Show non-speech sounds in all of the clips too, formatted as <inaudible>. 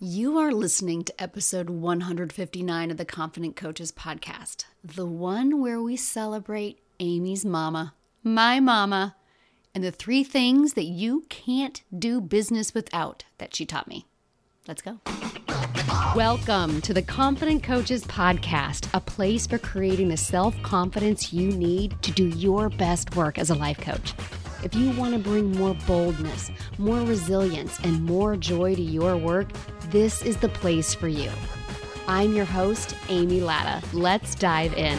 You are listening to episode 159 of the Confident Coaches podcast, the one where we celebrate Amy's mama, my mama, and the three things that you can't do business without that she taught me. Let's go. Welcome to the Confident Coaches Podcast, a place for creating the self confidence you need to do your best work as a life coach. If you want to bring more boldness, more resilience, and more joy to your work, this is the place for you. I'm your host, Amy Latta. Let's dive in.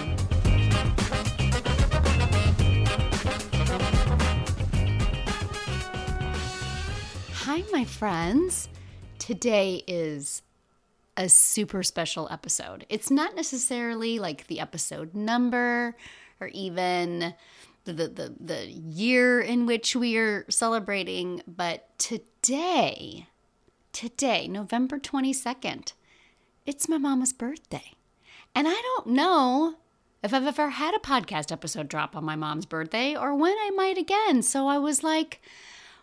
Hi, my friends. Today is a super special episode. It's not necessarily like the episode number or even the, the, the, year in which we are celebrating, but today, today, November 22nd, it's my mama's birthday. And I don't know if I've ever had a podcast episode drop on my mom's birthday or when I might again. So I was like,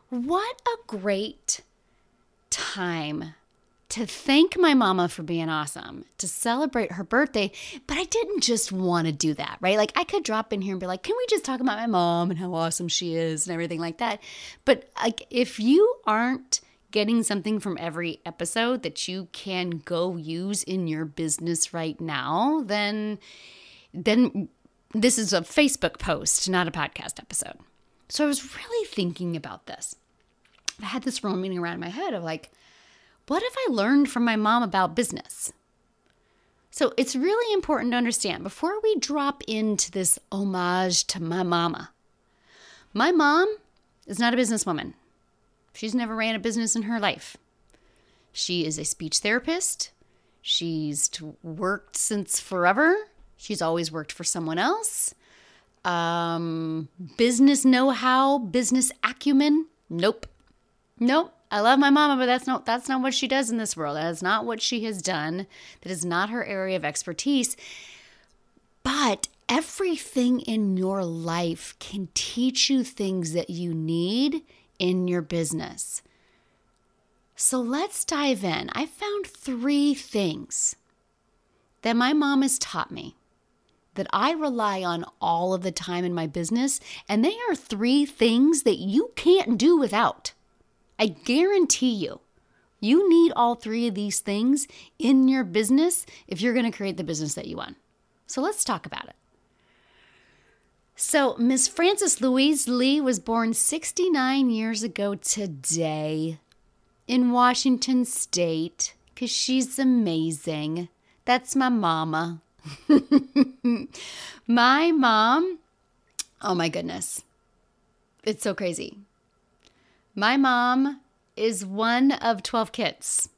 what a great time to thank my mama for being awesome, to celebrate her birthday, but I didn't just want to do that, right? Like I could drop in here and be like, "Can we just talk about my mom and how awesome she is and everything like that?" But like if you aren't getting something from every episode that you can go use in your business right now, then then this is a Facebook post, not a podcast episode. So I was really thinking about this. I had this roaming around in my head of like, what have I learned from my mom about business? So it's really important to understand before we drop into this homage to my mama. My mom is not a businesswoman. She's never ran a business in her life. She is a speech therapist. She's worked since forever. She's always worked for someone else. Um, business know how, business acumen. Nope. Nope. I love my mama, but that's not that's not what she does in this world. That is not what she has done. That is not her area of expertise. But everything in your life can teach you things that you need in your business. So let's dive in. I found three things that my mom has taught me that I rely on all of the time in my business, and they are three things that you can't do without. I guarantee you, you need all three of these things in your business if you're going to create the business that you want. So let's talk about it. So, Miss Frances Louise Lee was born 69 years ago today in Washington State because she's amazing. That's my mama. <laughs> my mom, oh my goodness, it's so crazy. My mom is one of 12 kids.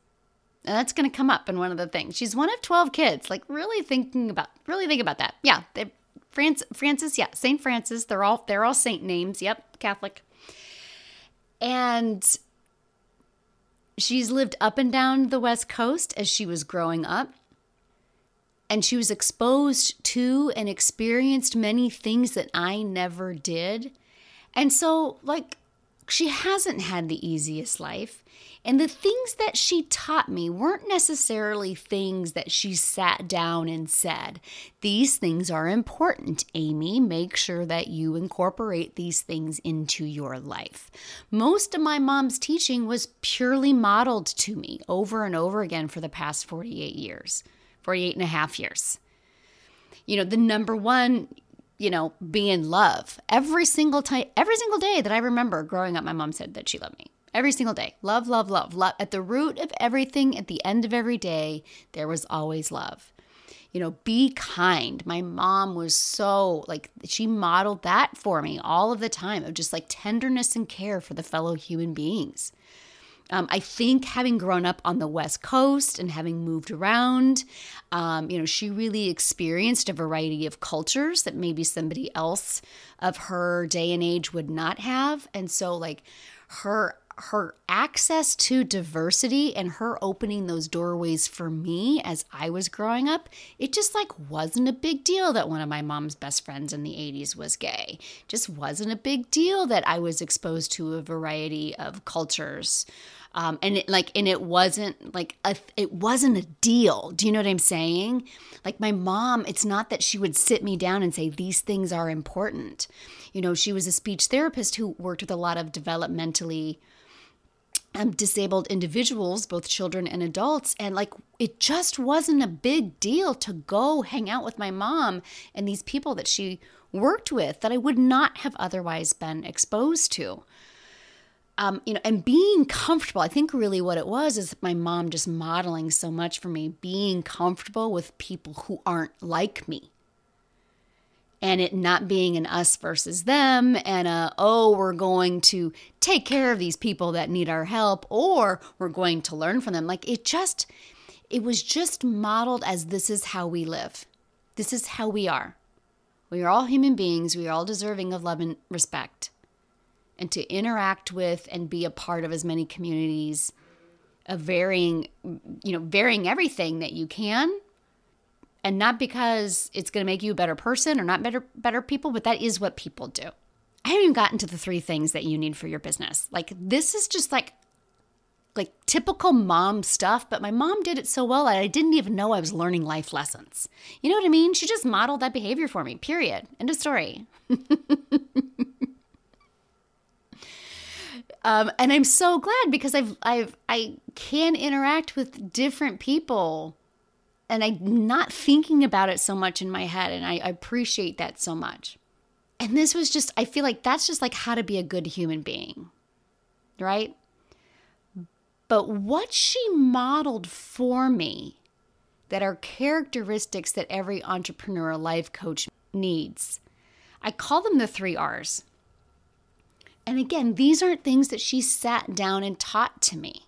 And that's going to come up in one of the things. She's one of 12 kids. Like really thinking about really think about that. Yeah, they, Francis, Francis, yeah, St. Francis, they're all they're all saint names. Yep, Catholic. And she's lived up and down the West Coast as she was growing up. And she was exposed to and experienced many things that I never did. And so, like, she hasn't had the easiest life. And the things that she taught me weren't necessarily things that she sat down and said. These things are important, Amy. Make sure that you incorporate these things into your life. Most of my mom's teaching was purely modeled to me over and over again for the past 48 years, 48 and a half years. You know, the number one you know, be in love. Every single time, every single day that I remember growing up, my mom said that she loved me. Every single day. Love, love, love. Love at the root of everything, at the end of every day, there was always love. You know, be kind. My mom was so like she modeled that for me all of the time of just like tenderness and care for the fellow human beings. Um, I think having grown up on the West Coast and having moved around, um, you know, she really experienced a variety of cultures that maybe somebody else of her day and age would not have. And so, like, her her access to diversity and her opening those doorways for me as I was growing up, it just like wasn't a big deal that one of my mom's best friends in the 80s was gay. Just wasn't a big deal that I was exposed to a variety of cultures. Um, and it like and it wasn't like a it wasn't a deal. Do you know what i'm saying? Like my mom it's not that she would sit me down and say these things are important. You know she was a speech therapist who worked with a lot of developmentally um, disabled individuals, both children and adults. And like, it just wasn't a big deal to go hang out with my mom and these people that she worked with that I would not have otherwise been exposed to. Um, you know, and being comfortable, I think really what it was is my mom just modeling so much for me, being comfortable with people who aren't like me and it not being an us versus them and a oh we're going to take care of these people that need our help or we're going to learn from them. Like it just it was just modeled as this is how we live. This is how we are. We are all human beings. We are all deserving of love and respect. And to interact with and be a part of as many communities of varying you know varying everything that you can and not because it's going to make you a better person or not better better people, but that is what people do. I haven't even gotten to the three things that you need for your business. Like this is just like like typical mom stuff, but my mom did it so well that I didn't even know I was learning life lessons. You know what I mean? She just modeled that behavior for me. Period. End of story. <laughs> um, and I'm so glad because I've I've I can interact with different people and I'm not thinking about it so much in my head. And I, appreciate that so much. And this was just, I feel like that's just like how to be a good human being, right? But what she modeled for me that are characteristics that every entrepreneur life coach needs, I call them the three R's. And again, these aren't things that she sat down and taught to me.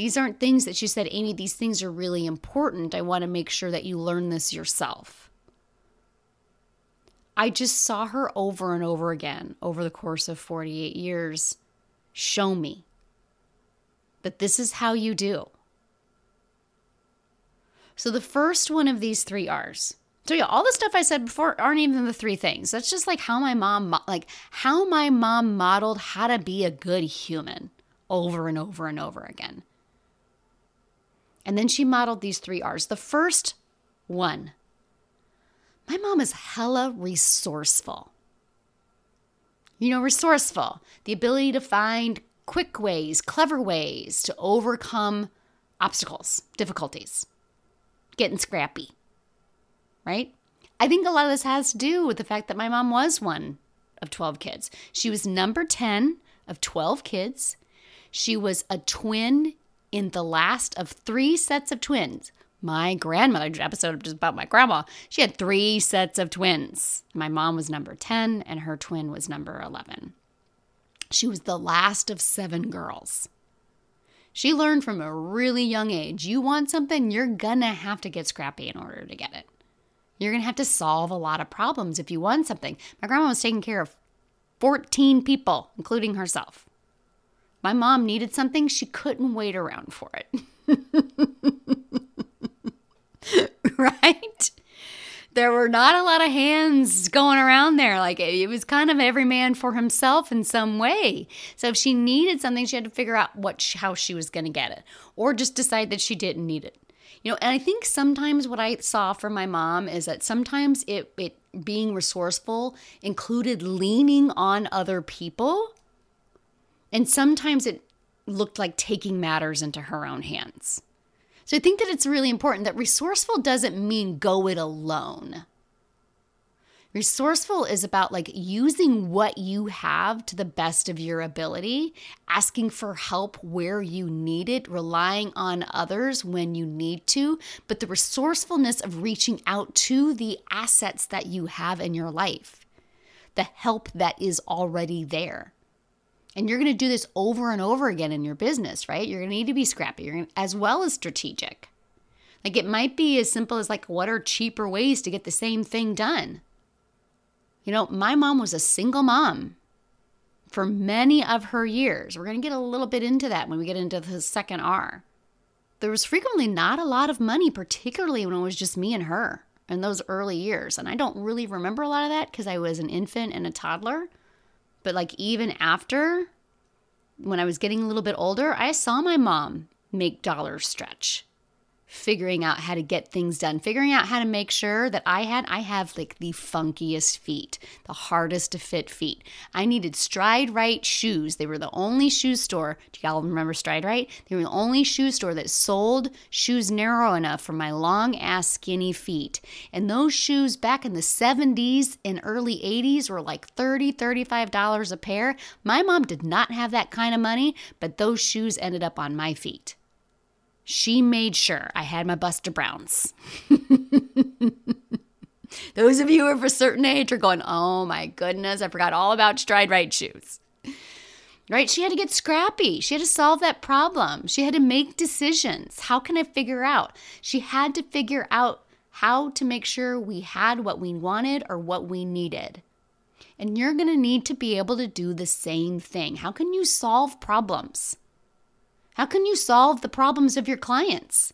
These aren't things that she said, Amy, these things are really important. I want to make sure that you learn this yourself. I just saw her over and over again over the course of 48 years show me that this is how you do. So the first one of these three R's. So yeah, all the stuff I said before aren't even the three things. That's just like how my mom like how my mom modeled how to be a good human over and over and over again. And then she modeled these three R's. The first one my mom is hella resourceful. You know, resourceful, the ability to find quick ways, clever ways to overcome obstacles, difficulties, getting scrappy, right? I think a lot of this has to do with the fact that my mom was one of 12 kids. She was number 10 of 12 kids. She was a twin in the last of three sets of twins. My grandmother episode just about my grandma. She had three sets of twins. My mom was number 10 and her twin was number 11. She was the last of seven girls. She learned from a really young age you want something, you're gonna have to get scrappy in order to get it. You're gonna have to solve a lot of problems if you want something. My grandma was taking care of 14 people, including herself. My mom needed something, she couldn't wait around for it. <laughs> right? There were not a lot of hands going around there. Like it was kind of every man for himself in some way. So if she needed something, she had to figure out what how she was going to get it, or just decide that she didn't need it. You know, and I think sometimes what I saw from my mom is that sometimes it it being resourceful included leaning on other people and sometimes it looked like taking matters into her own hands. So I think that it's really important that resourceful doesn't mean go it alone. Resourceful is about like using what you have to the best of your ability, asking for help where you need it, relying on others when you need to, but the resourcefulness of reaching out to the assets that you have in your life, the help that is already there. And you're going to do this over and over again in your business, right? You're going to need to be scrappy, gonna, as well as strategic. Like it might be as simple as like what are cheaper ways to get the same thing done? You know, my mom was a single mom for many of her years. We're going to get a little bit into that when we get into the second R. There was frequently not a lot of money, particularly when it was just me and her in those early years. And I don't really remember a lot of that because I was an infant and a toddler. But like even after, when I was getting a little bit older, I saw my mom make dollars stretch figuring out how to get things done, figuring out how to make sure that I had I have like the funkiest feet, the hardest to fit feet. I needed Stride Rite shoes. They were the only shoe store. Do y'all remember Stride Rite? They were the only shoe store that sold shoes narrow enough for my long ass skinny feet. And those shoes back in the 70s and early 80s were like 30, 35 dollars a pair. My mom did not have that kind of money, but those shoes ended up on my feet she made sure I had my Buster Browns. <laughs> Those of you who are of a certain age are going, oh my goodness, I forgot all about Stride Rite shoes. Right? She had to get scrappy. She had to solve that problem. She had to make decisions. How can I figure out? She had to figure out how to make sure we had what we wanted or what we needed. And you're going to need to be able to do the same thing. How can you solve problems? How can you solve the problems of your clients?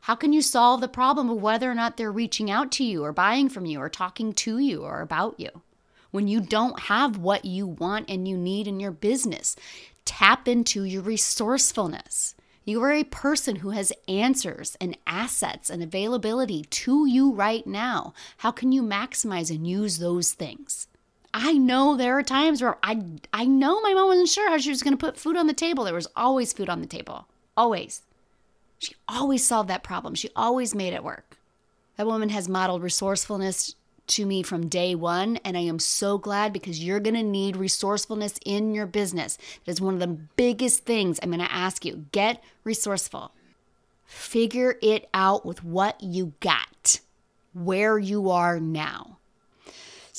How can you solve the problem of whether or not they're reaching out to you or buying from you or talking to you or about you? When you don't have what you want and you need in your business, tap into your resourcefulness. You are a person who has answers and assets and availability to you right now. How can you maximize and use those things? I know there are times where I I know my mom wasn't sure how she was going to put food on the table. There was always food on the table. Always. She always solved that problem. She always made it work. That woman has modeled resourcefulness to me from day one, and I am so glad because you're going to need resourcefulness in your business. That is one of the biggest things I'm going to ask you. Get resourceful. Figure it out with what you got, where you are now.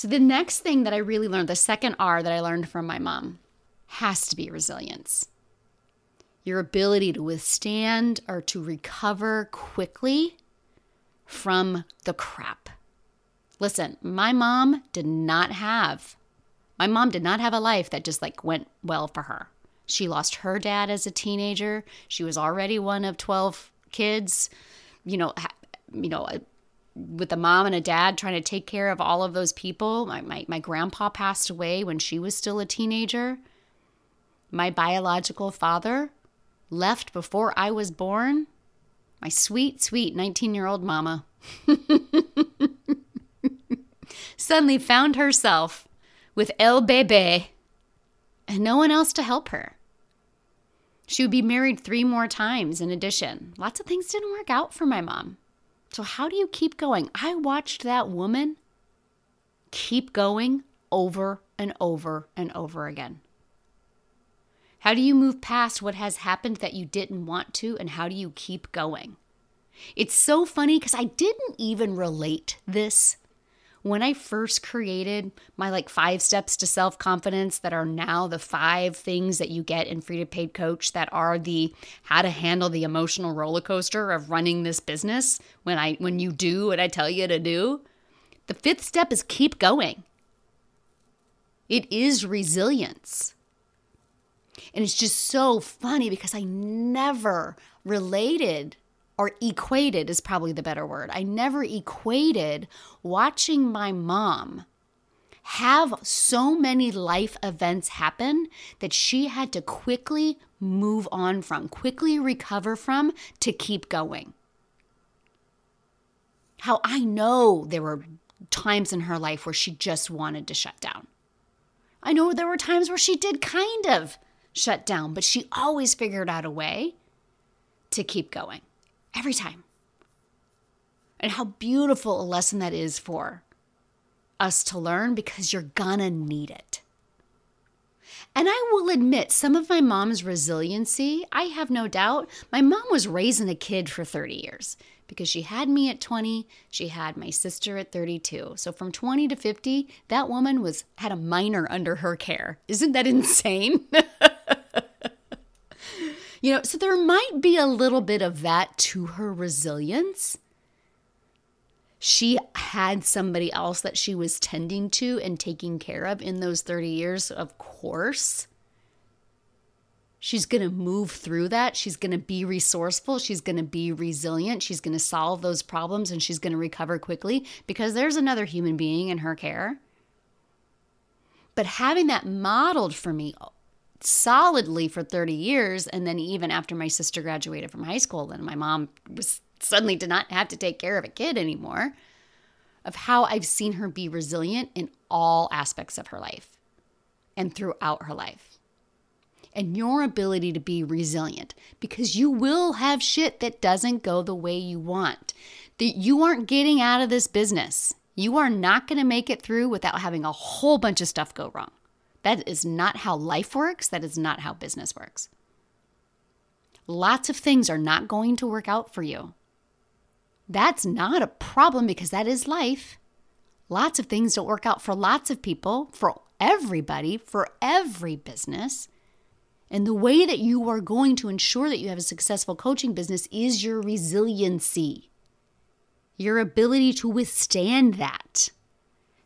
So, the next thing that I really learned, the second R that I learned from my mom, has to be resilience. Your ability to withstand or to recover quickly from the crap. Listen, my mom did not have, my mom did not have a life that just like went well for her. She lost her dad as a teenager. She was already one of 12 kids. You know, you know, with a mom and a dad trying to take care of all of those people. My, my, my grandpa passed away when she was still a teenager. My biological father left before I was born. My sweet, sweet 19 year old mama <laughs> suddenly found herself with El Bebe and no one else to help her. She would be married three more times in addition. Lots of things didn't work out for my mom. So, how do you keep going? I watched that woman keep going over and over and over again. How do you move past what has happened that you didn't want to, and how do you keep going? It's so funny because I didn't even relate this when I first created my like five steps to self confidence that are now the five things that you get in Free to Paid Coach that are the how to handle the emotional roller coaster of running this business when I when you do what I tell you to do. The fifth step is keep going. It is resilience. And it's just so funny because I never related or equated is probably the better word. I never equated watching my mom have so many life events happen that she had to quickly move on from, quickly recover from to keep going. How I know there were times in her life where she just wanted to shut down. I know there were times where she did kind of shut down, but she always figured out a way to keep going every time. And how beautiful a lesson that is for us to learn because you're gonna need it. And I will admit, some of my mom's resiliency, I have no doubt. My mom was raising a kid for 30 years because she had me at 20, she had my sister at 32. So from 20 to 50, that woman was had a minor under her care. Isn't that <laughs> insane? You know, so there might be a little bit of that to her resilience. She had somebody else that she was tending to and taking care of in those 30 years, of course. She's going to move through that. She's going to be resourceful. She's going to be resilient. She's going to solve those problems and she's going to recover quickly because there's another human being in her care. But having that modeled for me solidly for 30 years. And then even after my sister graduated from high school, then my mom was suddenly did not have to take care of a kid anymore. Of how I've seen her be resilient in all aspects of her life and throughout her life. And your ability to be resilient because you will have shit that doesn't go the way you want. That you aren't getting out of this business. You are not going to make it through without having a whole bunch of stuff go wrong. That is not how life works. That is not how business works. Lots of things are not going to work out for you. That's not a problem because that is life. Lots of things don't work out for lots of people, for everybody, for every business. And the way that you are going to ensure that you have a successful coaching business is your resiliency, your ability to withstand that,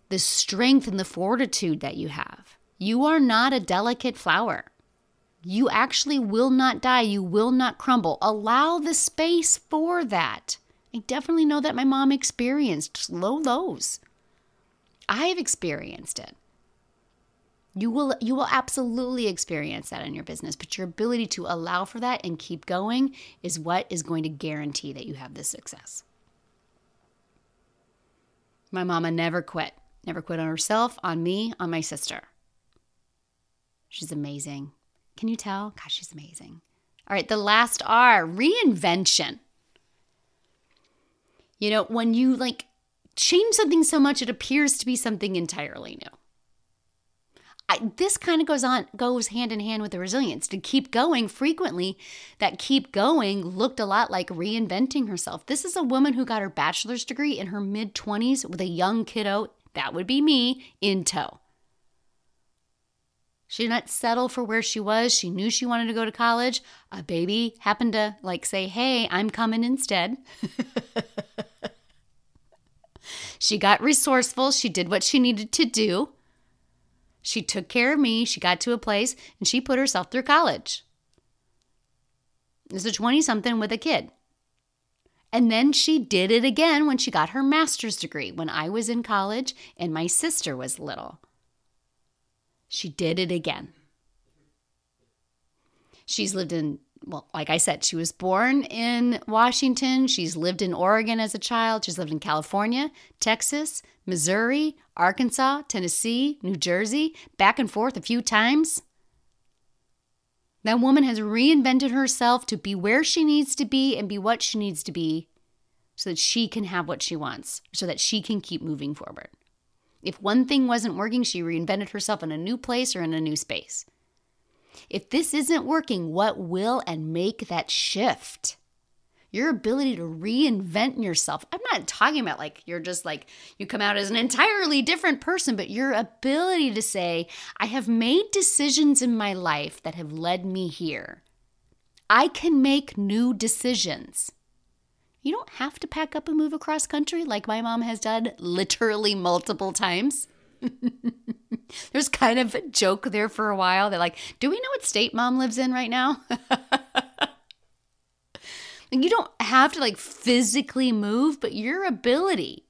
the strength and the fortitude that you have. You are not a delicate flower. You actually will not die. You will not crumble. Allow the space for that. I definitely know that my mom experienced low lows. I have experienced it. You will you will absolutely experience that in your business, but your ability to allow for that and keep going is what is going to guarantee that you have this success. My mama never quit. Never quit on herself, on me, on my sister. She's amazing. Can you tell? Gosh, she's amazing. All right, the last R, reinvention. You know, when you like change something so much, it appears to be something entirely new. I, this kind of goes on goes hand in hand with the resilience to keep going frequently that keep going looked a lot like reinventing herself this is a woman who got her bachelor's degree in her mid 20s with a young kiddo that would be me in tow she did not settle for where she was. She knew she wanted to go to college. A baby happened to like say, "Hey, I'm coming instead." <laughs> she got resourceful. She did what she needed to do. She took care of me. She got to a place and she put herself through college. As a 20 something with a kid. And then she did it again when she got her master's degree when I was in college and my sister was little. She did it again. She's lived in, well, like I said, she was born in Washington. She's lived in Oregon as a child. She's lived in California, Texas, Missouri, Arkansas, Tennessee, New Jersey, back and forth a few times. That woman has reinvented herself to be where she needs to be and be what she needs to be so that she can have what she wants, so that she can keep moving forward. If one thing wasn't working, she reinvented herself in a new place or in a new space. If this isn't working, what will and make that shift? Your ability to reinvent yourself. I'm not talking about like you're just like you come out as an entirely different person, but your ability to say, I have made decisions in my life that have led me here. I can make new decisions. You don't have to pack up and move across country like my mom has done literally multiple times. <laughs> There's kind of a joke there for a while. They're like, do we know what state mom lives in right now? <laughs> and you don't have to like physically move, but your ability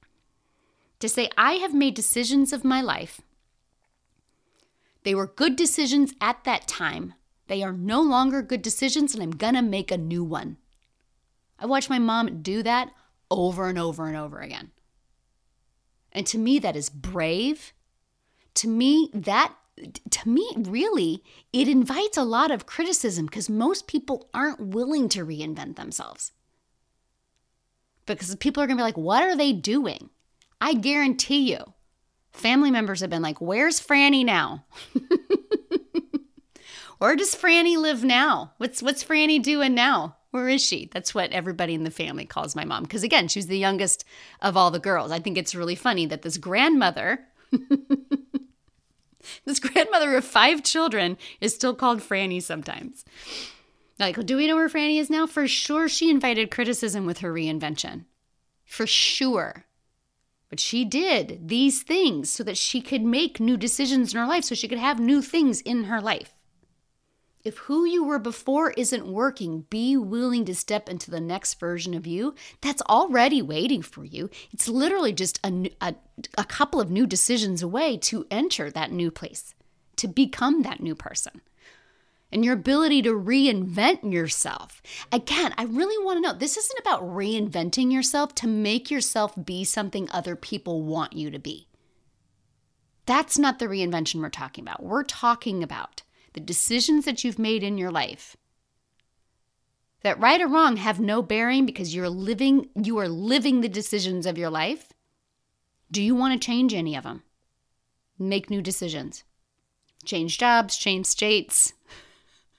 to say, I have made decisions of my life. They were good decisions at that time. They are no longer good decisions, and I'm gonna make a new one. I watched my mom do that over and over and over again. And to me, that is brave. To me, that to me, really, it invites a lot of criticism because most people aren't willing to reinvent themselves. Because people are going to be like, what are they doing? I guarantee you, family members have been like, where's Franny now? <laughs> Where does Franny live now? What's what's Franny doing now? Where is she? That's what everybody in the family calls my mom. Because again, she's the youngest of all the girls. I think it's really funny that this grandmother, <laughs> this grandmother of five children, is still called Franny sometimes. Like, do we know where Franny is now? For sure, she invited criticism with her reinvention. For sure. But she did these things so that she could make new decisions in her life, so she could have new things in her life. If who you were before isn't working, be willing to step into the next version of you that's already waiting for you. It's literally just a, a, a couple of new decisions away to enter that new place, to become that new person. and your ability to reinvent yourself. Again, I really want to know this isn't about reinventing yourself to make yourself be something other people want you to be. That's not the reinvention we're talking about. We're talking about the decisions that you've made in your life that right or wrong have no bearing because you're living you are living the decisions of your life. Do you want to change any of them? Make new decisions. Change jobs, change states,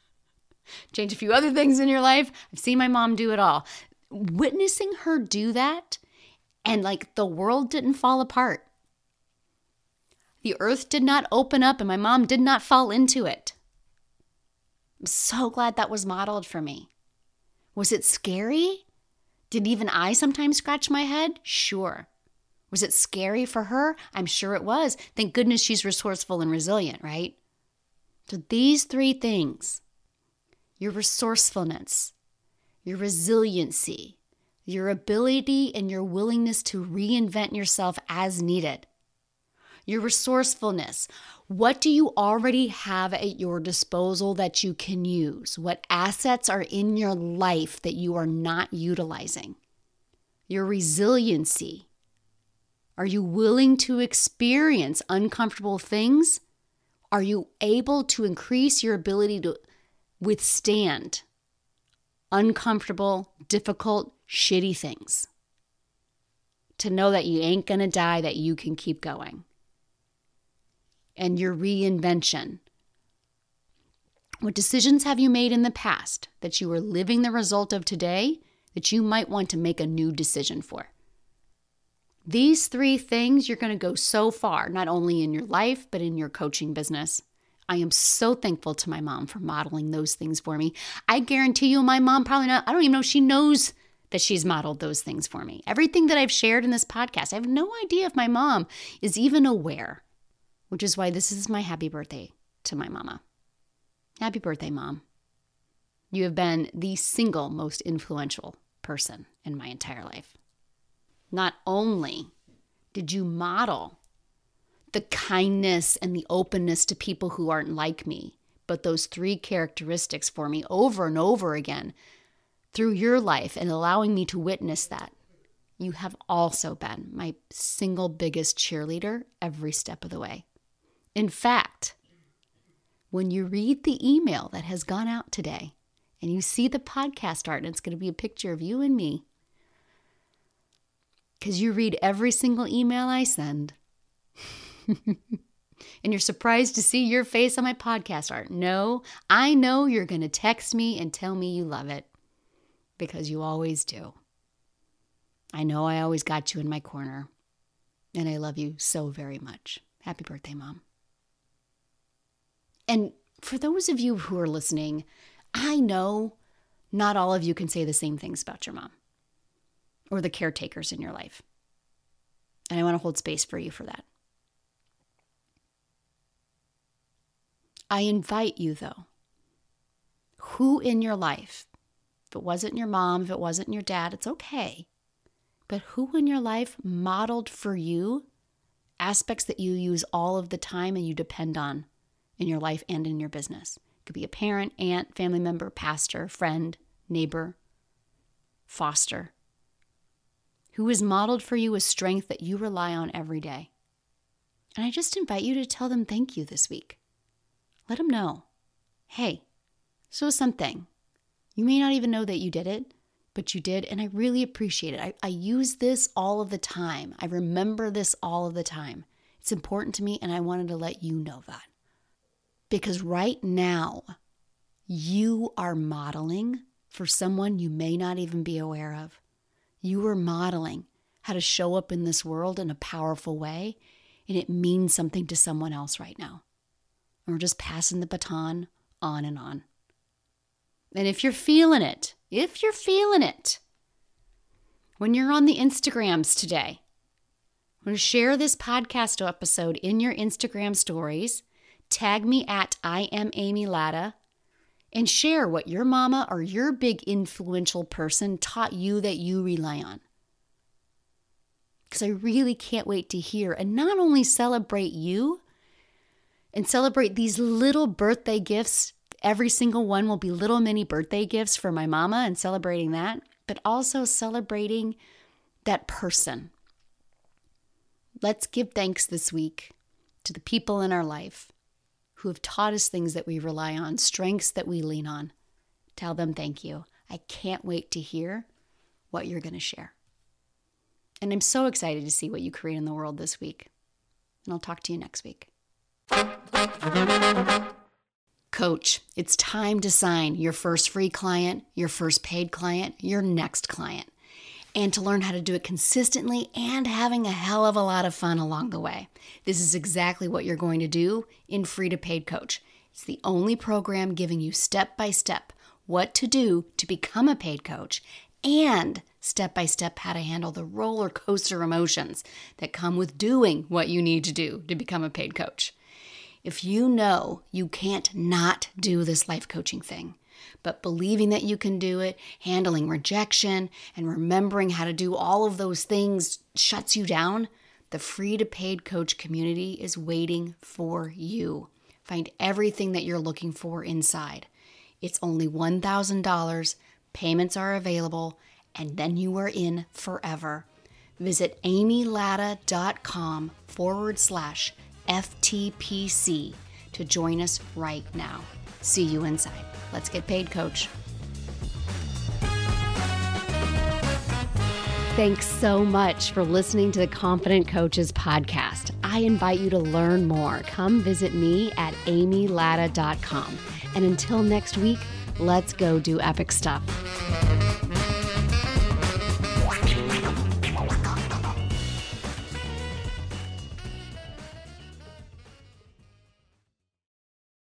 <laughs> change a few other things in your life. I've seen my mom do it all. Witnessing her do that and like the world didn't fall apart. The earth did not open up and my mom did not fall into it. I'm so glad that was modeled for me. Was it scary? Did even I sometimes scratch my head? Sure. Was it scary for her? I'm sure it was. Thank goodness she's resourceful and resilient, right? So these three things your resourcefulness, your resiliency, your ability and your willingness to reinvent yourself as needed, your resourcefulness. What do you already have at your disposal that you can use? What assets are in your life that you are not utilizing? Your resiliency. Are you willing to experience uncomfortable things? Are you able to increase your ability to withstand uncomfortable, difficult, shitty things? To know that you ain't gonna die, that you can keep going and your reinvention. What decisions have you made in the past that you are living the result of today that you might want to make a new decision for? These three things, you're going to go so far, not only in your life, but in your coaching business. I am so thankful to my mom for modeling those things for me. I guarantee you, my mom probably not, I don't even know she knows that she's modeled those things for me. Everything that I've shared in this podcast, I have no idea if my mom is even aware which is why this is my happy birthday to my mama. Happy birthday, mom. You have been the single most influential person in my entire life. Not only did you model the kindness and the openness to people who aren't like me, but those three characteristics for me over and over again through your life and allowing me to witness that. You have also been my single biggest cheerleader every step of the way. In fact, when you read the email that has gone out today and you see the podcast art, and it's going to be a picture of you and me, because you read every single email I send. <laughs> and you're surprised to see your face on my podcast art. No, I know you're going to text me and tell me you love it because you always do. I know I always got you in my corner, and I love you so very much. Happy birthday, Mom. And for those of you who are listening, I know not all of you can say the same things about your mom or the caretakers in your life. And I want to hold space for you for that. I invite you, though, who in your life, if it wasn't your mom, if it wasn't your dad, it's okay. But who in your life modeled for you aspects that you use all of the time and you depend on in your life and in your business. It could be a parent, aunt, family member, pastor, friend, neighbor, foster, who has modeled for you a strength that you rely on every day. And I just invite you to tell them thank you this week. Let them know hey, so something. You may not even know that you did it, but you did, and I really appreciate it. I, I use this all of the time. I remember this all of the time. It's important to me, and I wanted to let you know that. Because right now, you are modeling for someone you may not even be aware of. You are modeling how to show up in this world in a powerful way, and it means something to someone else right now. And we're just passing the baton on and on. And if you're feeling it, if you're feeling it, when you're on the Instagrams today, I'm going to share this podcast episode in your Instagram stories Tag me at I am Amy Latta and share what your mama or your big influential person taught you that you rely on. Because I really can't wait to hear and not only celebrate you and celebrate these little birthday gifts every single one will be little mini birthday gifts for my mama and celebrating that, but also celebrating that person. Let's give thanks this week to the people in our life who have taught us things that we rely on, strengths that we lean on. Tell them thank you. I can't wait to hear what you're going to share. And I'm so excited to see what you create in the world this week. And I'll talk to you next week. Coach, it's time to sign your first free client, your first paid client, your next client, and to learn how to do it consistently and having a hell of a lot of fun along the way. This is exactly what you're going to do in Free to Paid Coach. It's the only program giving you step by step what to do to become a paid coach and step by step how to handle the roller coaster emotions that come with doing what you need to do to become a paid coach. If you know you can't not do this life coaching thing, but believing that you can do it, handling rejection, and remembering how to do all of those things shuts you down, the free to paid coach community is waiting for you. Find everything that you're looking for inside. It's only $1,000, payments are available, and then you are in forever. Visit amylatta.com forward slash FTPC to join us right now. See you inside. Let's get paid, coach. Thanks so much for listening to the Confident Coaches podcast. I invite you to learn more. Come visit me at amylatta.com. And until next week, let's go do epic stuff.